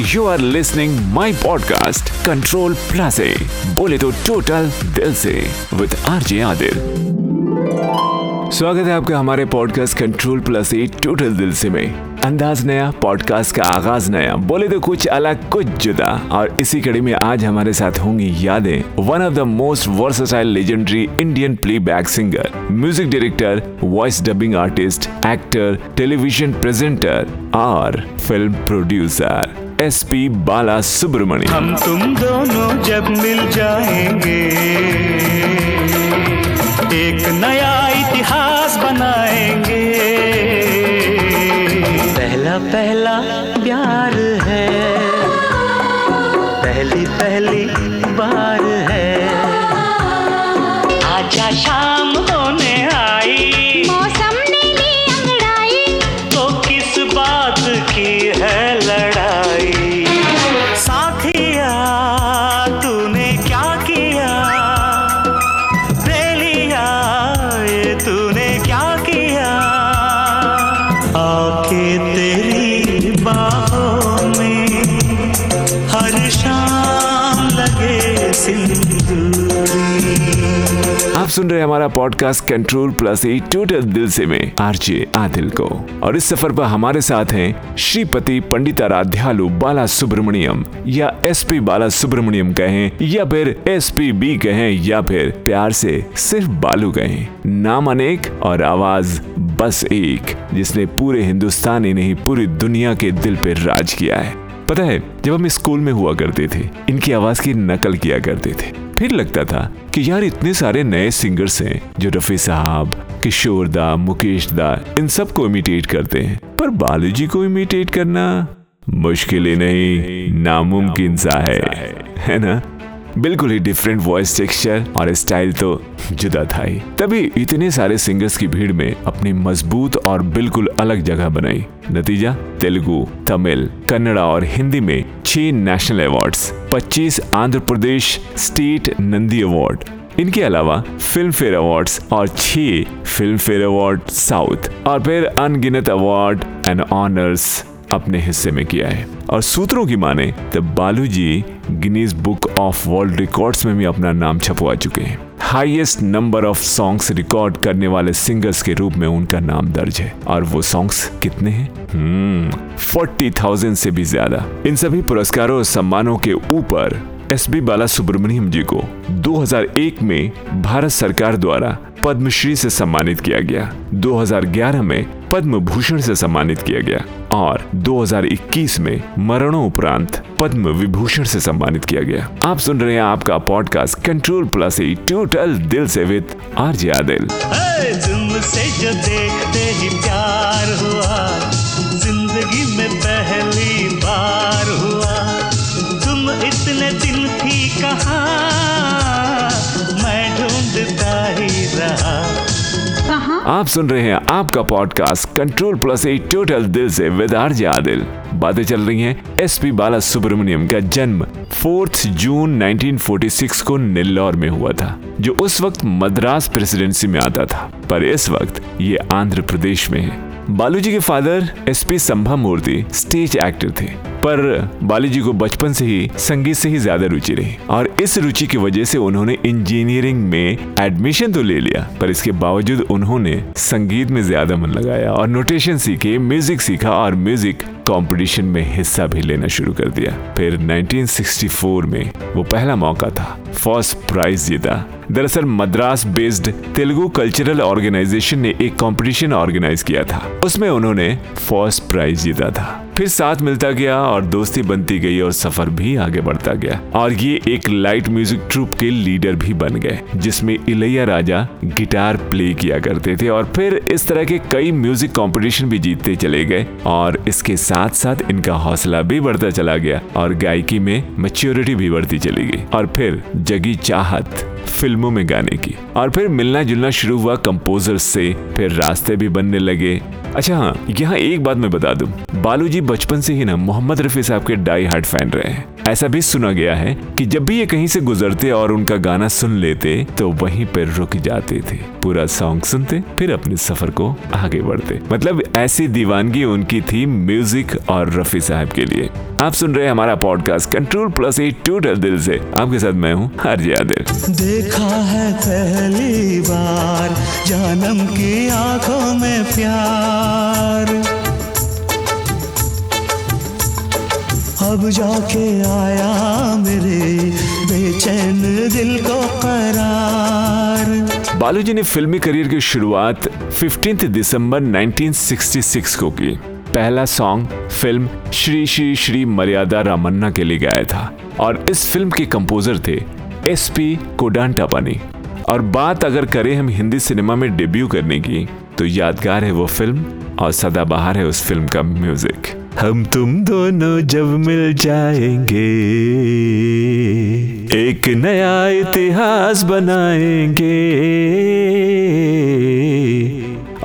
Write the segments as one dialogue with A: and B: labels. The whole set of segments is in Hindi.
A: You are listening my podcast control plus बोले तो टोटल दिल से विद आरजे आदिल स्वागत है आपका हमारे podcast control plus A total दिल से में। अंदाज नया पॉडकास्ट का आगाज़ नया। बोले तो कुछ अलग, कुछ जुदा। और इसी कड़ी में आज हमारे साथ होंगी यादें। One of the most versatile legendary Indian playback singer music director voice dubbing artist actor television presenter और film producer S P Bala Subrahmanyam
B: हम तुम दोनों जब मिल जाएँगे एक नया इतिहास बनाएँगे।
A: सुन रहे हमारा podcast control plus A total दिल से में, आरजे आदिल को। और इस सफ़र पर हमारे साथ हैं श्रीपति पंडिताराध्यालु बाला सुब्रमण्यम या एस पी बाला सुब्रमण्यम कहें, या फिर एस पी बी कहें, या फिर प्यार से सिर्फ़ बालू कहें। नाम अनेक और आवाज़ बस एक, जिसने पूरे हिंदुस्तान ही नहीं, पूरी दुनिया के दिल पर राज किया है। पता है, जब हम स्कूल में हुआ करते थे, इनकी आवाज़ की नकल किया करते थे। फिर लगता था कि यार इतने सारे नए सिंगर्स हैं जो रफी साहब, किशोर दा, मुकेश दा, इन सबको इमिटेट करते हैं। पर बालू जी को इमिटेट करना मुश्किल ही नहीं, नामुमकिन सा है है ना? बिल्कुल ही डिफरेंट वॉइस टेक्सचर और स्टाइल तो जुदा था ही। तभी इतने सारे सिंगर्स की भीड़ में अपनी मज़बूत और बिल्कुल अलग जगह बनाई। नतीजा, तेलुगु, तमिल, कन्नड़ा और हिंदी में छह national awards 25 Andhra Pradesh state Nandi award इनके अलावा फ़िल्म फेयर अवार्ड्स और छह फ़िल्म फेयर अवार्ड साउथ और फिर अनगिनत अवार्ड एंड ऑनर्स अपने हिस्से में किया है। और सूत्रों की माने तो Balu ji Guinness Book of World Records में भी अपना नाम छपवा चुके हैं। Highest number of songs record करने वाले सिंगर्स के रूप में उनका नाम दर्ज है। और वो सॉन्ग्स कितने हैं? हम्म फोर्टी थाउज़ेंड से भी ज़्यादा। इन सभी पुरस्कारों और सम्मानों के ऊपर एस बी बाला सुब्रमण्यम जी को 2001 में भारत सरकार द्वारा पद्मश्री से सम्मानित किया गया। 2011 में पद्म भूषण से सम्मानित किया गया और 2021 में मरणोपरांत पद्म विभूषण से सम्मानित किया गया। आप सुन रहे हैं आपका podcast control plus total total दिल से विद आर आरजे आदिल।
B: तुमसे जो देखते ही प्यार हुआ।
A: आप सुन रहे हैं आपका podcast control plus A total दिल से विद आरजे आदिल। बातें चल रही हैं एसपी बाला सुब्रमण्यम का जन्म 4 जून 1946 को नेल्लौर में हुआ था, जो उस वक्त मद्रास प्रेसिडेंसी में आता था। पर इस वक्त ये आंध्र प्रदेश में है। बालू जी के father S P Sambamurthy stage actor थे, पर बालू जी को बचपन से ही संगीत से ही ज़्यादा रुचि रही और इस रुचि की वजह से उन्होंने इंजीनियरिंग में एडमिशन तो ले लिया, पर इसके बावजूद उन्होंने संगीत में ज़्यादा मन लगाया और नोटेशन सीखे म्यूज़िक सीखा और म्यूज़िक कंपटीशन में हिस्सा भी लेना शुरू कर दिया। फिर 1964 में वो पहला मौका था। फ़र्स्ट प्राइज जीता दरअसल Madras based Telugu cultural organisation ने एक कंपटीशन ऑर्गेनाइज किया था। उसमें उन्होंने फ़र्स्ट प्राइज जीता था। फिर साथ मिलता गया और दोस्ती बनती गई और सफ़र भी आगे बढ़ता गया। और ये एक लाइट म्यूज़िक ट्रूप के लीडर भी बन गए, जिसमें इलैया राजा गिटार प्ले किया करते थे और फिर इस तरह के कई म्यूज़िक कंपटीशन भी जीतते चले गए और इसके साथ साथ साथ इनका हौसला भी बढ़ता चला गया और गायकी में मेच्योरिटी भी बढ़ती चली गई और फिर जगी चाहत फ़िल्मों में गाने की और फिर मिलना जुलना शुरू हुआ कंपोजर से, फिर रास्ते भी बनने लगे। अच्छा हाँ यहाँ एक बात मैं बता दूँ। बालू जी बचपन से ही ना मोहम्मद रफी साहब के डाई हार्ट फ़ैन रहे हैं। ऐसा भी सुना गया है कि जब भी ये कहीं से गुजरते और उनका गाना सुन लेते तो वहीं पर रुक जाते थे। पूरा सॉन्ग सुनते, फिर अपने सफ़र को आगे बढ़ते। मतलब ऐसी दीवानगी उनकी थी म्यूज़िक और रफी साहब के लिए। आप सुन रहे हैं हमारा पॉडकास्ट कंट्रोल प्लस एट टूटल दिल से। आपके साथ मैं हूँ हरजी आदिल
B: देखा है पहली बार, जानम की आँखों में प्यार। अब जाके आया मेरे बेचैन दिल को करार।
A: बालू जी ने फिल्मी करियर की शुरुआत 15 दिसंबर 1966 को की। पहला सॉन्ग फ़िल्म श्री श्री श्री मर्यादा रामन्ना के लिए गाया था और इस फ़िल्म के कंपोजर थे एस पी कोडांटापानी और बात अगर करें हम हिंदी सिनेमा में डेब्यू करने की तो यादगार है वो फ़िल्म और सदाबहार है उस फ़िल्म का म्यूज़िक। हम तुम दोनों जब मिल जाएँगे एक नया इतिहास बनाएँगे।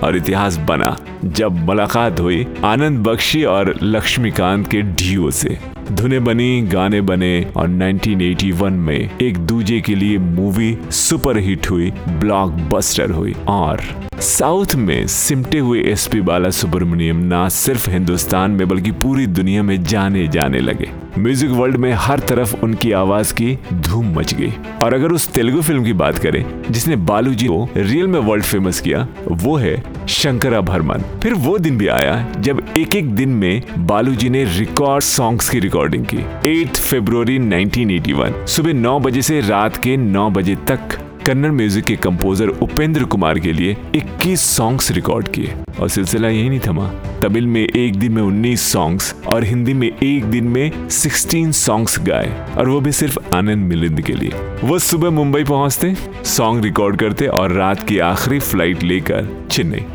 A: और इतिहास बना जब मुलाकात हुई आनंद बख्शी और लक्ष्मीकांत के डीओ से। धुने बनी, गाने बने और 1981 में एक दूजे के लिए मूवी सुपरहिट हुई, ब्लॉकबस्टर हुई और साउथ में सिमटे हुए एसपी बाला सुब्रमण्यम ना सिर्फ़ हिंदुस्तान में, बल्कि पूरी दुनिया में जाने जाने लगे। म्यूज़िक वर्ल्ड में हर तरफ़ उनकी आवाज़ की धूम मच गई। और अगर उस तेलुगु फ़िल्म की बात करें, जिसने बालू जी को रियल में वर्ल्ड फ़ेमस किया, वो है शंकरा भरमन। फिर वो दिन भी आया जब एक एक दिन में बालू जी ने रिकॉर्ड सॉन्ग्स की रिकॉर्डिंग की। 8 फरवरी 1981 सुबह 9 बजे से रात के 9 बजे तक कन्नड़ म्यूज़िक के कंपोजर उपेंद्र कुमार के लिए 21 सॉन्ग्स रिकॉर्ड किए। और सिलसिला यही नहीं थमा। तमिल में एक दिन में 19 सॉन्ग्स और हिंदी में एक दिन में 16 सॉन्ग्स गाए। और वो भी सिर्फ़ आनंद मिलिंद के लिए। वो सुबह मुंबई पहुँचते सॉन्ग रिकॉर्ड करते और रात की आखिरी फ़्लाइट लेकर चेन्नई।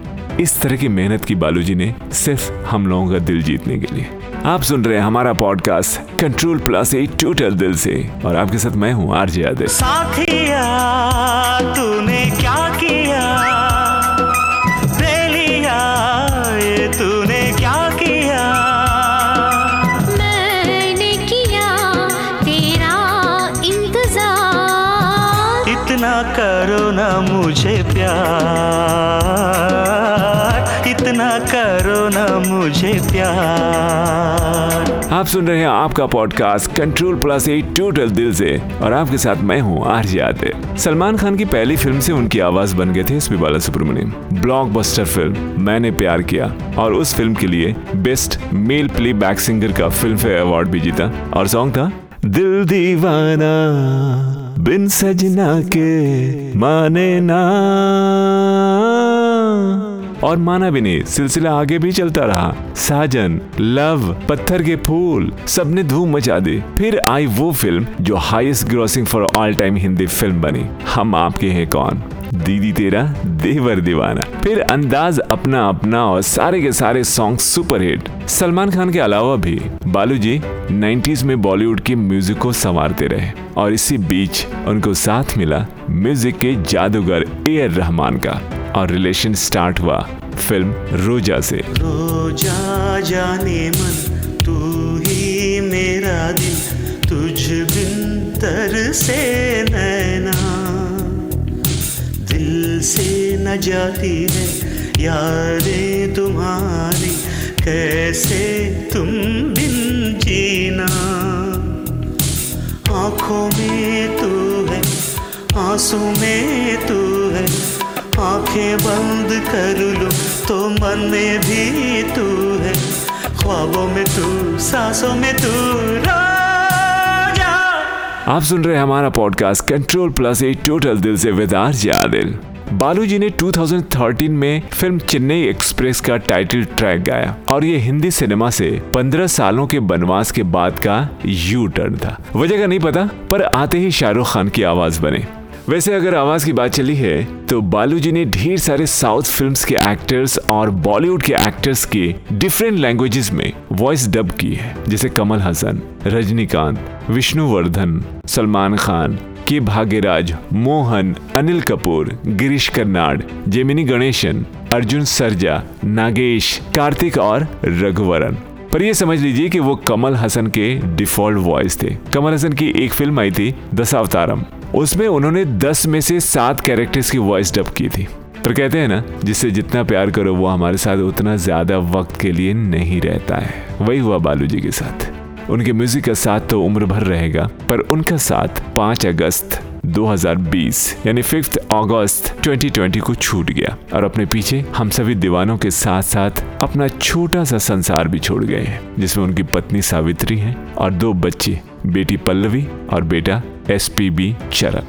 A: इस तरह की मेहनत की बालूजी ने सिर्फ़ हम लोगों का दिल जीतने के लिए। आप सुन रहे हैं हमारा पॉडकास्ट कंट्रोल प्लस एक टोटल दिल से। और आपके साथ मैं हूँ आरजे आदिल
B: साथिया, तूने क्या इतना करो ना मुझे प्यार।
A: आप सुन रहे हैं आपका podcast control plus at total दिल से। और आपके साथ मैं हूँ आरजे आदिल सलमान खान की पहली फ़िल्म से उनकी आवाज़ बन गए थे SP Bala Subrahmanyam blockbuster film Maine Pyar Kiya. और उस फ़िल्म के लिए best male playback singer का फ़िल्म फेयर अवार्ड भी जीता। और सॉन्ग था, दिल दीवाना, बिन सजना के माने ना। और माना भी नहीं, सिलसिला आगे भी चलता रहा। साजन, लव, पत्थर के फूल, सबने धूम मचा दी। फिर आई वो फ़िल्म जो highest grossing for all time Hindi film बनी। हम आपके हैं कौन? दीदी तेरा, देवर दीवाना। फिर अंदाज अपना अपना और सारे के सारे song super hit Salman Khan के अलावा भी। बालू जी 90s में बॉलीवुड के म्यूज़िक को संवारते रहे और इसी बीच उनको साथ मिला म्यूज़िक के जादूगर ए रहमान का। और रिलेशन स्टार्ट हुआ फ़िल्म रोजा से।
B: रोजा जाने मन, तू ही मेरा दिल, तुझ बिन तर से नैना। दिल से न जाती है यादें तुम्हारी, कैसे तुम बिन जीना। आँखों में तू है, आँसू में तू है आँखें बंद कर लूँ तो मन में भी तू है। ख्वाबों में तू, सांसों में तू, रोजा।
A: आप सुन रहे हैं हमारा podcast control plus at total दिल से विद आरजे आदिल। बालू जी ने 2013 में फ़िल्म चेन्नई एक्सप्रेस का टाइटल ट्रैक गाया और ये हिंदी सिनेमा से 15 सालों के बनवास के बाद का यू टर्न था। वजह का नहीं पता, पर आते ही शाहरुख खान की आवाज़ बने। वैसे अगर आवाज़ की बात चली है तो बालू जी ने ढेर सारे साउथ फिल्म्स के एक्टर्स और बॉलीवुड के एक्टर्स के डिफरेंट लैंग्वेजेस में वॉइस डब की है, जैसे कमल हसन, रजनीकांत, विष्णुवर्धन, सलमान खान, के भाग्यराज, मोहन, अनिल कपूर, गिरीश कर्नाड, जेमिनी गणेशन, अर्जुन सरजा, नागेश, कार्तिक और रघुवरन। पर ये समझ लीजिए कि वो कमल हसन के डिफ़ॉल्ट वॉइस थे। कमल हसन की एक फ़िल्म आई थी दशावतारम उसमें उन्होंने 10 में से सात कैरेक्टर्स की वॉइस डब की थी। पर कहते हैं ना, जिससे जितना प्यार करो, वो हमारे साथ उतना ज़्यादा वक्त के लिए नहीं रहता है। वही हुआ बालू जी के साथ। उनके म्यूज़िक का साथ तो उम्र भर रहेगा, पर उनका साथ 5 अगस्त 2020 यानी फिफ्थ अगस्त 2020 को छूट गया। और अपने पीछे हम सभी दीवानों के साथ साथ अपना छोटा सा संसार भी छोड़ गए हैं, जिसमें उनकी पत्नी सावित्री है और दो बच्चे, बेटी पल्लवी और बेटा एस पी बी चरण।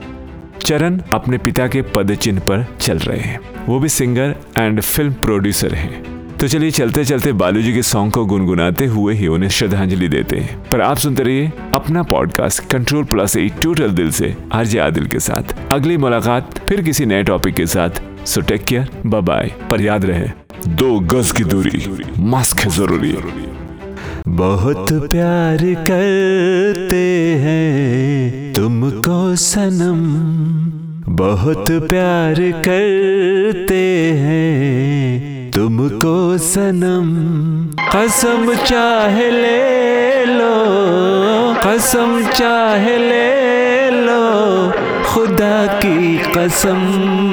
A: चरण अपने पिता के पद चिन्ह पर चल रहे हैं। वो भी सिंगर एंड फ़िल्म प्रोड्यूसर हैं। तो चलिए चलते चलते बालू जी के सॉन्ग को गुनगुनाते हुए ही उन्हें श्रद्धांजलि देते हैं। पर आप सुनते रहिए अपना podcast control plus at total दिल से आरजे आदिल के साथ। अगली मुलाकात फिर किसी नए टॉपिक के साथ। सो टेक केयर बाय पर याद रहे, दो गज की दूरी मास्क है ज़रूरी।
B: बहुत प्यार करते हैं तुमको सनम। बहुत प्यार करते हैं तुमको सनम। कसम चाहे ले लो कसम चाहे ले लो खुदा की कसम।